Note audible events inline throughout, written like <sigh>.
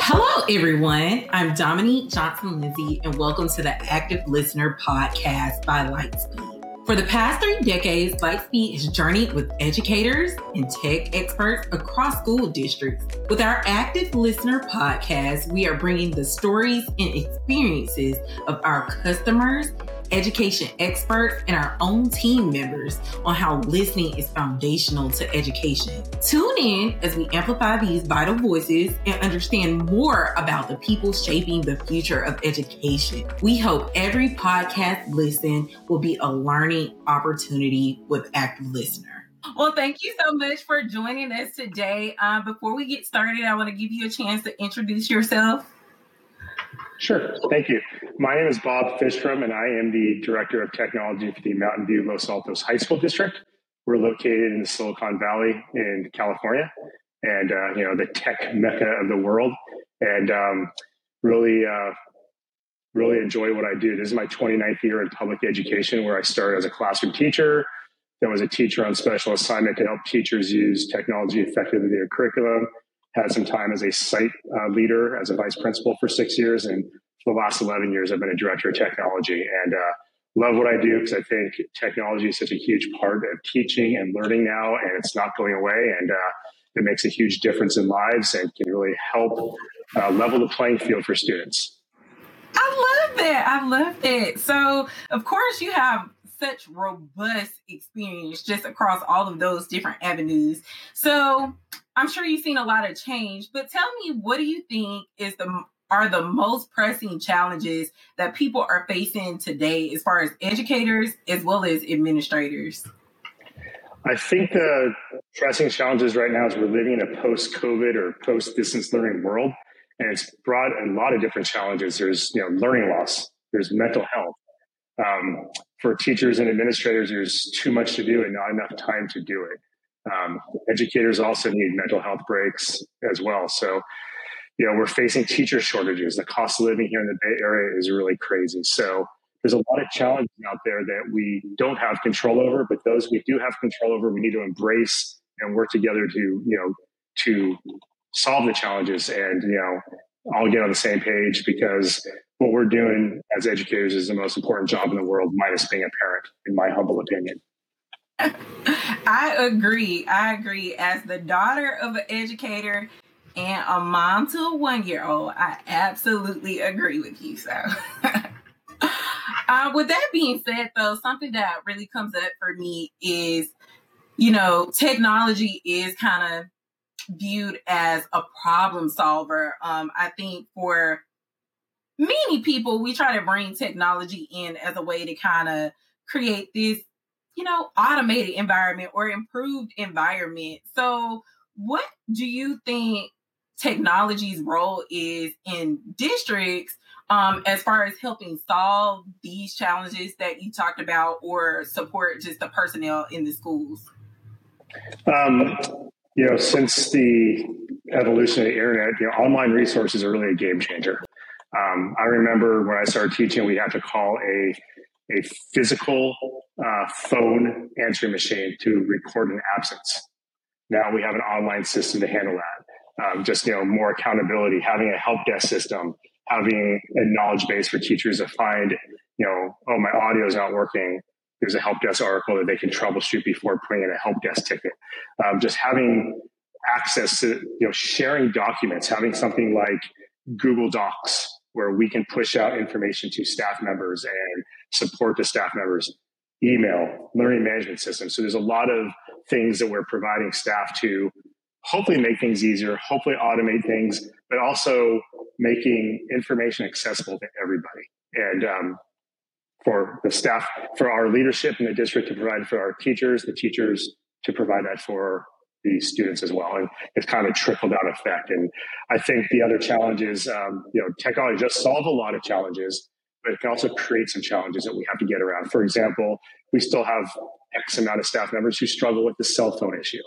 Hello, everyone. I'm Dominique Johnson Lindsay, and welcome to the Active Listener podcast by Lightspeed. For the past three decades, Lightspeed has journeyed with educators and tech experts across school districts. With our Active Listener podcast, we are bringing the stories and experiences of our customers education experts, and our own team members on how listening is foundational to education. Tune in as we amplify these vital voices and understand more about the people shaping the future of education. We hope every podcast listen will be a learning opportunity with Active Listener. Well, thank you so much for joining us today. Uh, before we get started, I want to give you a chance to introduce yourself. Sure. Thank you. My name is Bob Fishtrom, and I am the Director of Technology for the Mountain View Los Altos High School District. We're located in the Silicon Valley in California, and uh, you know the tech mecca of the world. And um, really, uh, really enjoy what I do. This is my 29th year in public education, where I started as a classroom teacher. Then was a teacher on special assignment to help teachers use technology effectively in their curriculum had some time as a site uh, leader, as a vice principal for six years, and for the last 11 years, I've been a director of technology and uh, love what I do because I think technology is such a huge part of teaching and learning now, and it's not going away. And uh, it makes a huge difference in lives and can really help uh, level the playing field for students. I love that. I love it. So, of course, you have such robust experience just across all of those different avenues. So, I'm sure you've seen a lot of change, but tell me, what do you think is the are the most pressing challenges that people are facing today as far as educators as well as administrators? I think the pressing challenges right now is we're living in a post COVID or post distance learning world, and it's brought a lot of different challenges. There's you know learning loss, there's mental health. Um, for teachers and administrators, there's too much to do and not enough time to do it. Um, educators also need mental health breaks as well. So, you know, we're facing teacher shortages. The cost of living here in the Bay Area is really crazy. So, there's a lot of challenges out there that we don't have control over, but those we do have control over, we need to embrace and work together to, you know, to solve the challenges and, you know, all get on the same page because what we're doing as educators is the most important job in the world, minus being a parent, in my humble opinion. <laughs> I agree. I agree. As the daughter of an educator and a mom to a one year old, I absolutely agree with you. So, <laughs> uh, with that being said, though, something that really comes up for me is, you know, technology is kind of viewed as a problem solver. Um, I think for many people, we try to bring technology in as a way to kind of create this you know, automated environment or improved environment. So, what do you think technology's role is in districts um, as far as helping solve these challenges that you talked about or support just the personnel in the schools? Um, you know, since the evolution of the internet, you know, online resources are really a game changer. Um, I remember when I started teaching, we had to call a a physical uh, phone answering machine to record an absence. Now we have an online system to handle that. Um, just you know, more accountability, having a help desk system, having a knowledge base for teachers to find, you know, oh, my audio is not working. There's a help desk article that they can troubleshoot before putting in a help desk ticket. Um, just having access to, you know, sharing documents, having something like Google Docs where we can push out information to staff members and support the staff members, email, learning management system. So there's a lot of things that we're providing staff to hopefully make things easier, hopefully automate things, but also making information accessible to everybody. And um, for the staff, for our leadership in the district to provide for our teachers, the teachers to provide that for the students as well. And it's kind of trickle down effect. And I think the other challenge is, um, you know, technology just solve a lot of challenges, but it can also create some challenges that we have to get around. For example, we still have X amount of staff members who struggle with the cell phone issue.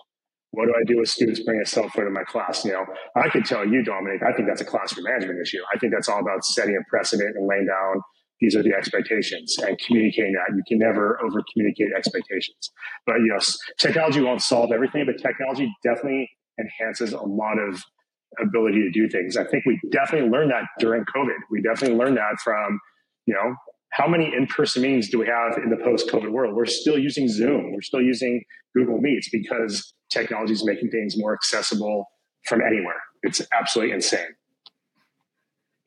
What do I do with students bringing a cell phone to my class? You know, I could tell you, Dominic, I think that's a classroom management issue. I think that's all about setting a precedent and laying down these are the expectations and communicating that. You can never over communicate expectations. But yes, technology won't solve everything, but technology definitely enhances a lot of ability to do things. I think we definitely learned that during COVID. We definitely learned that from, you know, how many in-person meetings do we have in the post-COVID world? We're still using Zoom. We're still using Google Meets because technology is making things more accessible from anywhere. It's absolutely insane.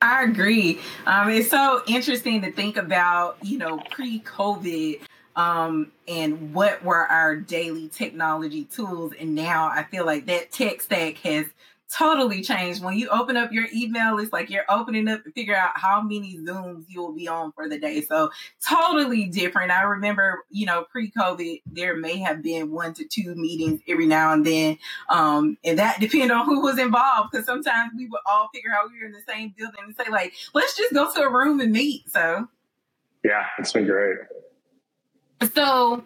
I agree. Um, it's so interesting to think about, you know, pre-COVID um, and what were our daily technology tools. And now I feel like that tech stack has totally changed. When you open up your email, it's like you're opening up to figure out how many Zooms you will be on for the day. So totally different. I remember, you know, pre-COVID, there may have been one to two meetings every now and then. Um, and that <laughs> depended on who was involved because sometimes we would all figure out we were in the same building and say like, let's just go to a room and meet. So yeah, it's been great. So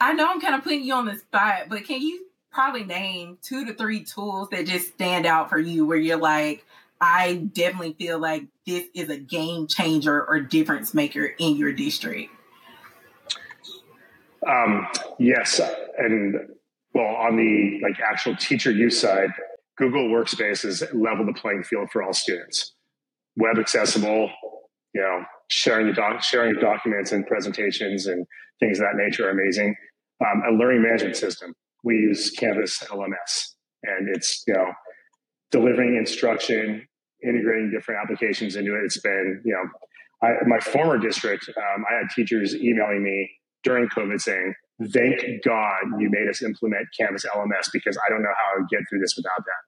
I know I'm kind of putting you on the spot, but can you probably name two to three tools that just stand out for you where you're like, I definitely feel like this is a game changer or difference maker in your district? Um, yes, and well, on the like actual teacher use side, Google Workspaces level the playing field for all students. Web accessible, you know, sharing the doc, sharing documents and presentations and things of that nature are amazing. Um, a learning management system we use Canvas LMS, and it's you know delivering instruction, integrating different applications into it. It's been you know I, my former district, um, I had teachers emailing me during COVID saying, "Thank God you made us implement Canvas LMS because I don't know how I would get through this without that."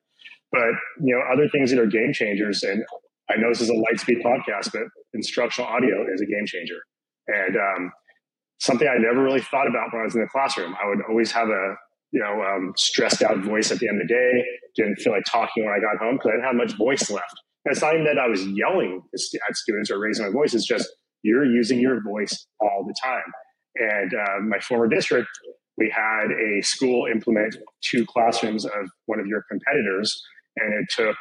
But you know, other things that are game changers, and I know this is a Lightspeed podcast, but instructional audio is a game changer, and um, something I never really thought about when I was in the classroom. I would always have a you know, um, stressed out voice at the end of the day. Didn't feel like talking when I got home because I didn't have much voice left. And it's not even that I was yelling at students or raising my voice. It's just you're using your voice all the time. And uh, my former district, we had a school implement two classrooms of one of your competitors, and it took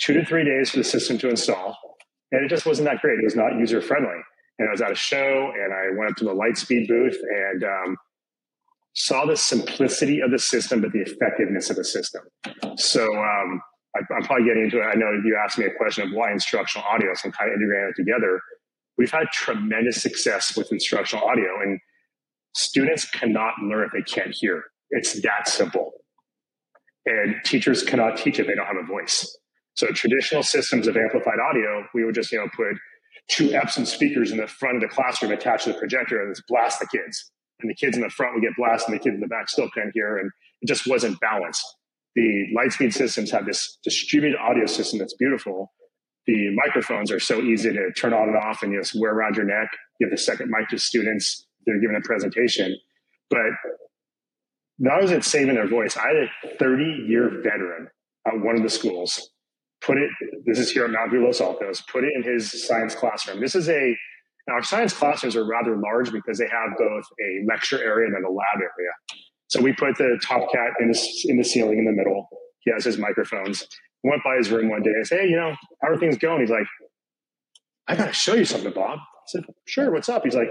two to three days for the system to install. And it just wasn't that great. It was not user friendly. And I was at a show, and I went up to the Lightspeed booth, and um, saw the simplicity of the system, but the effectiveness of the system. So um, I, am probably getting into it. I know you asked me a question of why instructional audio, so I'm kind of integrating it together. We've had tremendous success with instructional audio, and students cannot learn if they can't hear. It's that simple. And teachers cannot teach if they don't have a voice. So traditional systems of amplified audio, we would just you know put two Epson speakers in the front of the classroom attached to the projector and just blast the kids and the kids in the front would get blasted and the kids in the back still couldn't hear and it just wasn't balanced. The lightspeed systems have this distributed audio system that's beautiful. The microphones are so easy to turn on and off and you just wear around your neck give the second mic to students they're giving a presentation. But not is it saving their voice i had a 30 year veteran at one of the schools put it this is here at mount view los altos put it in his science classroom. This is a now, our science classrooms are rather large because they have both a lecture area and a lab area. So we put the top cat in the, in the ceiling in the middle. He has his microphones. Went by his room one day and said, Hey, you know, how are things going? He's like, I got to show you something, Bob. I said, Sure, what's up? He's like,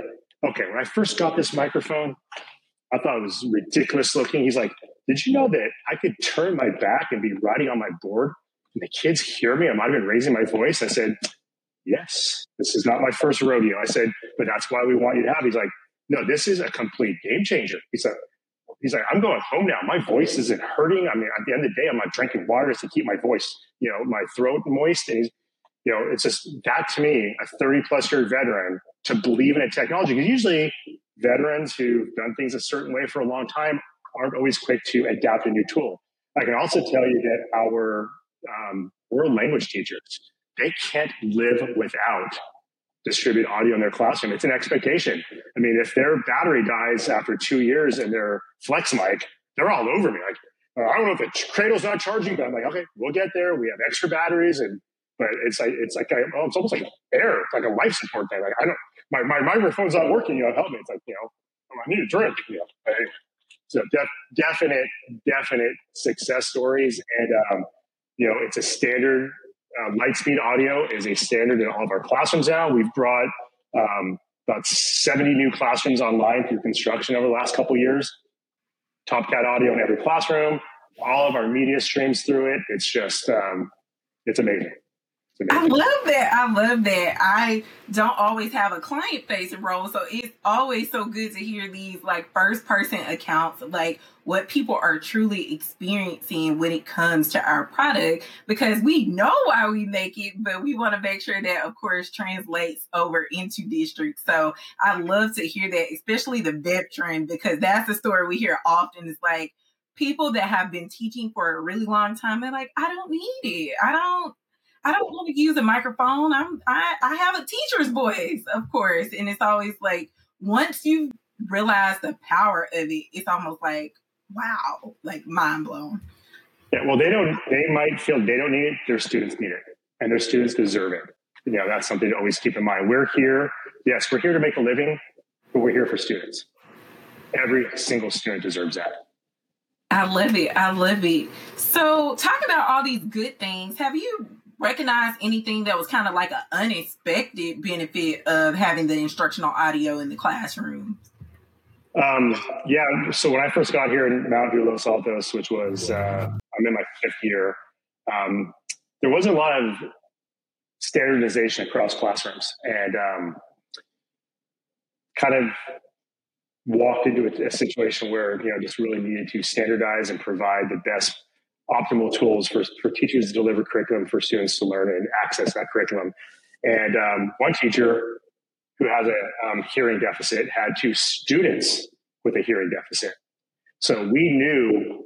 Okay, when I first got this microphone, I thought it was ridiculous looking. He's like, Did you know that I could turn my back and be writing on my board and the kids hear me? I might have been raising my voice. I said, yes, this is not my first rodeo. I said, but that's why we want you to have. He's like, no, this is a complete game changer. He said, he's like, I'm going home now. My voice isn't hurting. I mean, at the end of the day, I'm not drinking water to keep my voice, you know, my throat moist. And he's, you know, it's just that to me, a 30 plus year veteran to believe in a technology. Because usually veterans who've done things a certain way for a long time aren't always quick to adapt a new tool. I can also tell you that our um, world language teachers, they can't live without distribute audio in their classroom. It's an expectation. I mean, if their battery dies after two years and their flex mic, they're all over me. Like, oh, I don't know if the cradle's not charging, but I'm like, okay, we'll get there. We have extra batteries, and but it's like it's like a, oh, it's almost like air, it's like a life support thing. Like I don't, my my microphone's not working. You know, help me. It's like you know, I need a drink. You know, so def, definite definite success stories, and um, you know, it's a standard uh, Lightspeed audio is a standard in all of our classrooms now. We've brought um, about 70 new classrooms online through construction over the last couple years. Top Cat audio in every classroom. all of our media streams through it. It's just, um, it's amazing. I love that. I love that. I don't always have a client facing role, so it's always so good to hear these like first person accounts, like what people are truly experiencing when it comes to our product, because we know why we make it, but we want to make sure that, of course, translates over into districts. So I love to hear that, especially the veteran, because that's the story we hear often. It's like people that have been teaching for a really long time, they're like, I don't need it. I don't I don't want to use a microphone. I'm I, I have a teacher's voice, of course. And it's always like once you realize the power of it, it's almost like, wow, like mind blown. Yeah, well they don't they might feel they don't need it, their students need it. And their students deserve it. You know, that's something to always keep in mind. We're here, yes, we're here to make a living, but we're here for students. Every single student deserves that. I love it. I love it. So, talk about all these good things. Have you recognize anything that was kind of like an unexpected benefit of having the instructional audio in the classroom? Um, yeah. So when I first got here in Mount View, Los Altos, which was, uh, I'm in my fifth year, um, there wasn't a lot of standardization across classrooms and um, kind of walked into a, a, situation where, you know, just really needed to standardize and provide the best optimal tools for, for teachers to deliver curriculum for students to learn and access that curriculum. And um, one teacher who has a um, hearing deficit had two students with a hearing deficit. So we knew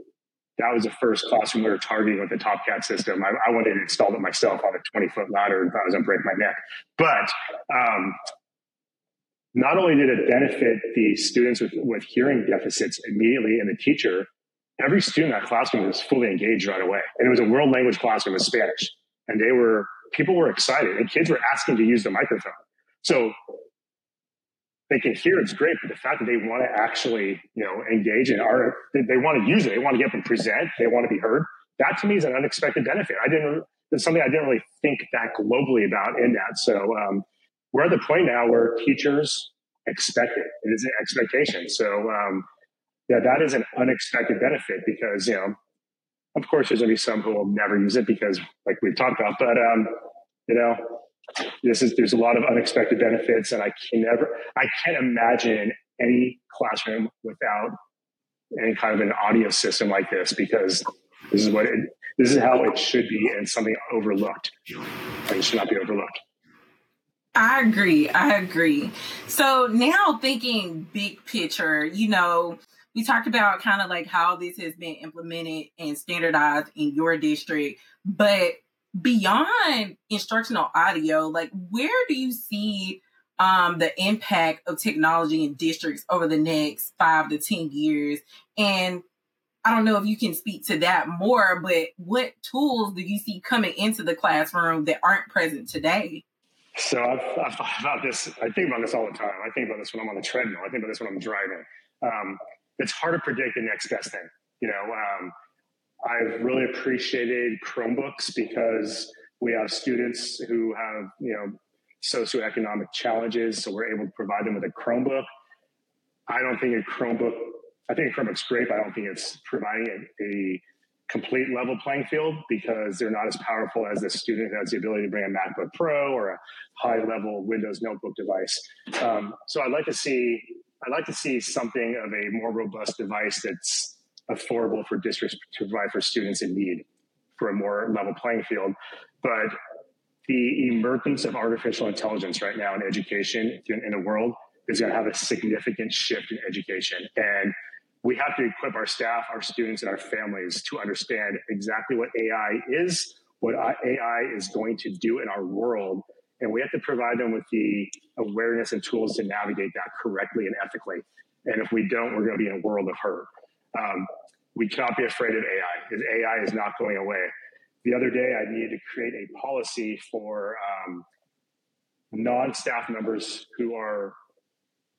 that was the first classroom we were targeting with the TopCat system. I, I wanted to install it myself on a 20 foot ladder and thought I was going to break my neck. But um, not only did it benefit the students with, with hearing deficits immediately and the teacher, every student in that classroom was fully engaged right away. And it was a world language classroom with Spanish. And they were, people were excited and kids were asking to use the microphone. So they can hear it's great, but the fact that they want to actually, you know, engage in art, they, they want to use it, they want to get up and present, they want to be heard. That to me is an unexpected benefit. I didn't, it's something I didn't really think that globally about in that. So um, we're at the point now where teachers expect it. It is an expectation. So um, yeah, that is an unexpected benefit because, you know, of course, there's going to be some who will never use it because, like we've talked about, but, um, you know, this is, there's a lot of unexpected benefits and I can never, I can't imagine any classroom without any kind of an audio system like this because this is what it, this is how it should be and something overlooked. And should not be overlooked. I agree. I agree. So now thinking big picture, you know, we talked about kind of like how this has been implemented and standardized in your district, but beyond instructional audio, like where do you see um, the impact of technology in districts over the next five to 10 years? And I don't know if you can speak to that more, but what tools do you see coming into the classroom that aren't present today? So I've, I've, thought about this. I think about this all the time. I think about this when I'm on the treadmill. I think about this when I'm driving. Um, it's hard to predict the next best thing. You know, um, I've really appreciated Chromebooks because we have students who have, you know, socioeconomic challenges. So we're able to provide them with a Chromebook. I don't think a Chromebook, I think a Chromebook's great, but I don't think it's providing a, a complete level playing field because they're not as powerful as the student who has the ability to bring a MacBook Pro or a high level Windows notebook device. Um, so I'd like to see I'd like to see something of a more robust device that's affordable for districts to provide for students in need for a more level playing field. But the emergence of artificial intelligence right now in education in the world is going to have a significant shift in education. And we have to equip our staff, our students, and our families to understand exactly what AI is, what AI is going to do in our world, and we have to provide them with the awareness and tools to navigate that correctly and ethically. And if we don't, we're going to be in a world of hurt. Um, we cannot be afraid of AI because AI is not going away. The other day, I needed to create a policy for um, non staff members who are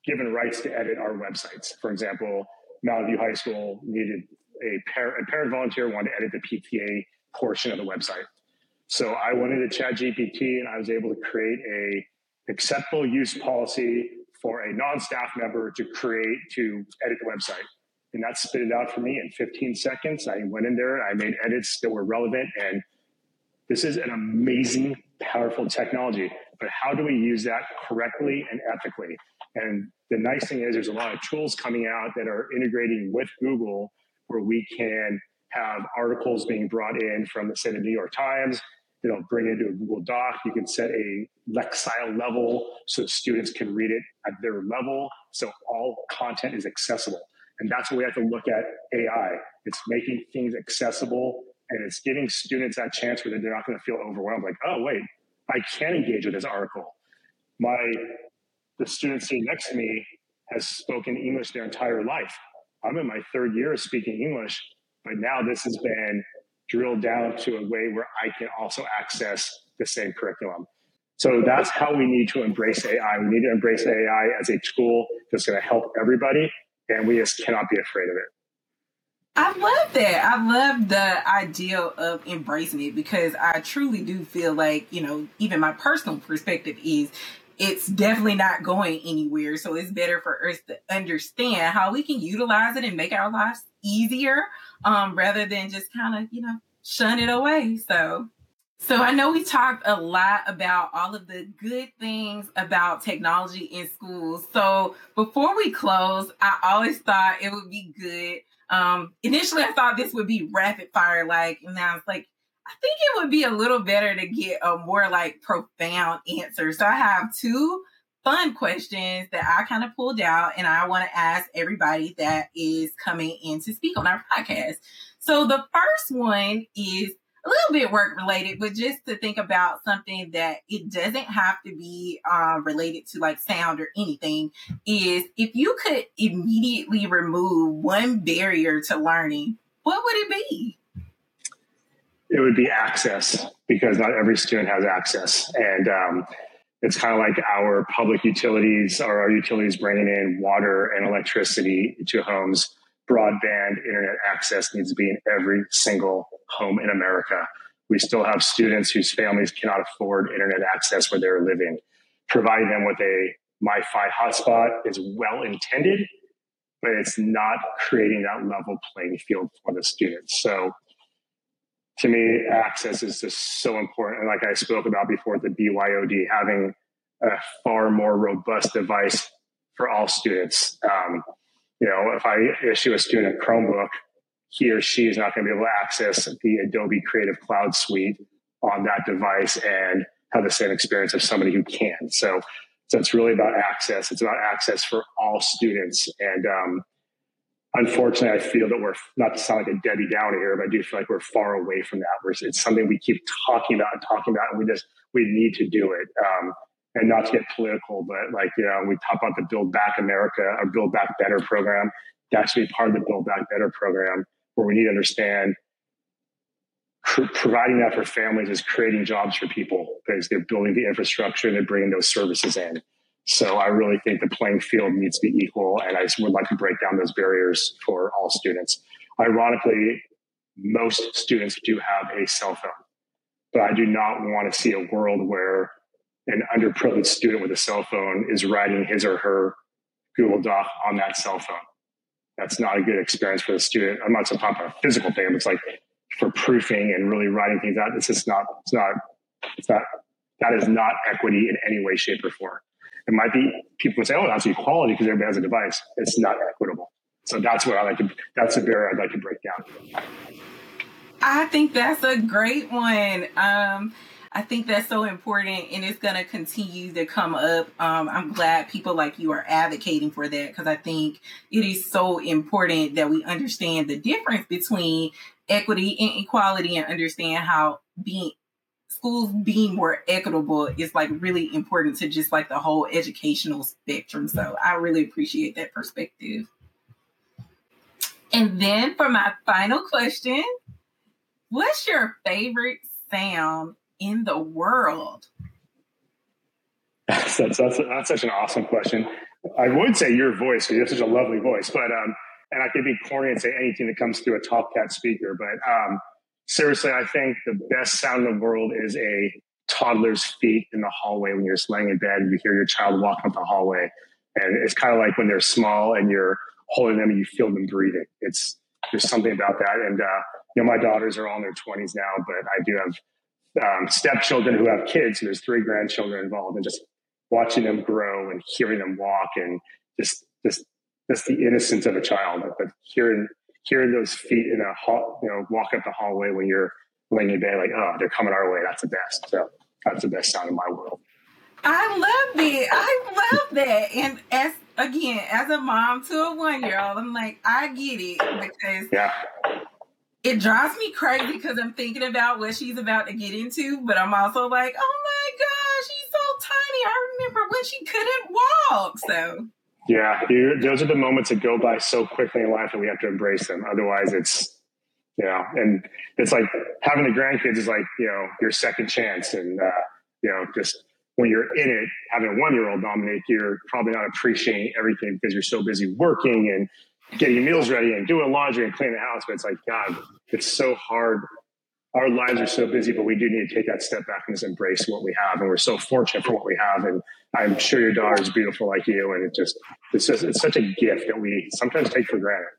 given rights to edit our websites. For example, Mountain View High School needed a, par- a parent volunteer wanted to edit the PTA portion of the website. So I went into ChatGPT and I was able to create a acceptable use policy for a non-staff member to create to edit the website. and that spit it out for me in 15 seconds. I went in there, I made edits that were relevant, and this is an amazing, powerful technology. But how do we use that correctly and ethically? And the nice thing is, there's a lot of tools coming out that are integrating with Google where we can have articles being brought in from the say the New York Times. You know, bring it into a Google Doc. You can set a Lexile level so students can read it at their level. So all content is accessible. And that's what we have to look at AI. It's making things accessible and it's giving students that chance where they're not going to feel overwhelmed. Like, oh, wait, I can engage with this article. My the student sitting next to me has spoken English their entire life. I'm in my third year of speaking English, but now this has been drilled down to a way where I can also access the same curriculum. So that's how we need to embrace AI. We need to embrace AI as a tool that's going to help everybody, and we just cannot be afraid of it. I love that. I love the idea of embracing it because I truly do feel like, you know, even my personal perspective is it's definitely not going anywhere. So it's better for us to understand how we can utilize it and make our lives easier um, rather than just kind of, you know, shun it away. So so I know we talked a lot about all of the good things about technology in schools. So before we close, I always thought it would be good. Um, initially, I thought this would be rapid fire, like, and I was like, I think it would be a little better to get a more like profound answer. So I have two fun questions that I kind of pulled out and I want to ask everybody that is coming in to speak on our podcast. So the first one is a little bit work related, but just to think about something that it doesn't have to be um, related to like sound or anything is if you could immediately remove one barrier to learning, what would it be? It would be access because not every student has access. And um, it's kind of like our public utilities or our utilities bringing in water and electricity to homes broadband internet access needs to be in every single home in America. We still have students whose families cannot afford internet access where they're living. Providing them with a MiFi hotspot is well intended, but it's not creating that level playing field for the students. So to me, access is just so important. And like I spoke about before, the BYOD, having a far more robust device for all students. Um, you know, if I issue a student a Chromebook, he or she is not going to be able to access the Adobe Creative Cloud suite on that device and have the same experience as somebody who can. So, so it's really about access. It's about access for all students. And um, unfortunately, I feel that we're not to sound like a Debbie Downer here, but I do feel like we're far away from that. it's something we keep talking about and talking about, and we just we need to do it. Um, and not to get political, but like, you know, we talk about the Build Back America or Build Back Better program. That should be part of the Build Back Better program where we need to understand providing that for families is creating jobs for people because they're building the infrastructure and they're bringing those services in. So I really think the playing field needs to be equal. And I would like to break down those barriers for all students. Ironically, most students do have a cell phone, but I do not want to see a world where an underprivileged student with a cell phone is writing his or her Google Doc on that cell phone. That's not a good experience for the student. I'm not so talking about physical thing. It's like for proofing and really writing things out. It's just not, it's not, it's not, that is not equity in any way, shape, or form. It might be people would say, oh, that's equality because everybody has a device. It's not equitable. So that's what I like to, that's a barrier I'd like to break down. I think that's a great one. Um, I think that's so important and it's going to continue to come up. Um, I'm glad people like you are advocating for that because I think it is so important that we understand the difference between equity and equality and understand how being schools being more equitable is like really important to just like the whole educational spectrum. So I really appreciate that perspective. And then for my final question, what's your favorite sound in the world? <laughs> That's, that's, that's, such an awesome question. I would say your voice, because you have such a lovely voice, but, um, and I could be corny and say anything that comes through a Top Cat speaker, but, um, seriously, I think the best sound in the world is a toddler's feet in the hallway when you're laying in bed and you hear your child walking up the hallway. And it's kind of like when they're small and you're holding them and you feel them breathing. It's there's something about that. And uh, you know, my daughters are all in their 20s now, but I do have um, stepchildren who have kids. And there's three grandchildren involved, and just watching them grow and hearing them walk and just just just the innocence of a child. But hearing hearing those feet in a hall, you know, walk up the hallway when you're laying in bed, like, oh, they're coming our way. That's the best. So that's the best sound in my world. I love it. I love that. And as again, as a mom to a one year old, I'm like, I get it because yeah. it drives me crazy because I'm thinking about what she's about to get into, but I'm also like, oh my gosh, she's so tiny. I remember when she couldn't walk. So yeah, those are the moments that go by so quickly in life, and we have to embrace them. Otherwise, it's you know, and it's like having the grandkids is like you know your second chance, and uh, you know, just when you're in it, having a one year old Dominic, you're probably not appreciating everything because you're so busy working and getting meals ready and doing laundry and cleaning the house. But it's like God, it's so hard our lives are so busy, but we do need to take that step back and just embrace what we have. And we're so fortunate for what we have. And I'm sure your daughter is beautiful like you. And it just, it's just, it's such a gift that we sometimes take for granted.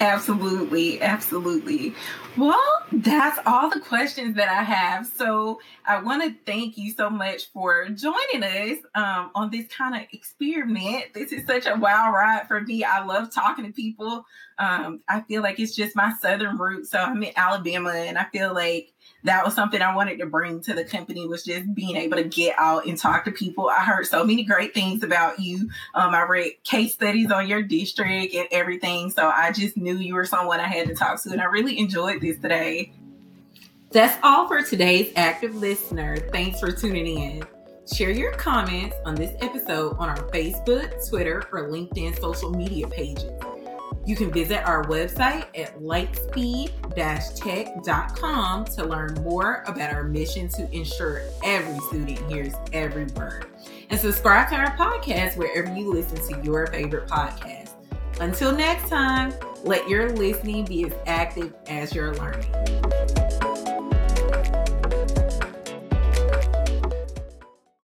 Absolutely, absolutely. Well, that's all the questions that I have. So I want to thank you so much for joining us um, on this kind of experiment. This is such a wild ride for me. I love talking to people. Um, I feel like it's just my southern roots. So I'm in Alabama, and I feel like that was something I wanted to bring to the company was just being able to get out and talk to people. I heard so many great things about you. Um, I read case studies on your district and everything. So I just knew you were someone I had to talk to. And I really enjoyed this today. That's all for today's active listener. Thanks for tuning in. Share your comments on this episode on our Facebook, Twitter, or LinkedIn social media pages. You can visit our website at lightspeed-tech.com to learn more about our mission to ensure every student hears every word. And subscribe to our podcast wherever you listen to your favorite podcast. Until next time, let your listening be as active as your learning.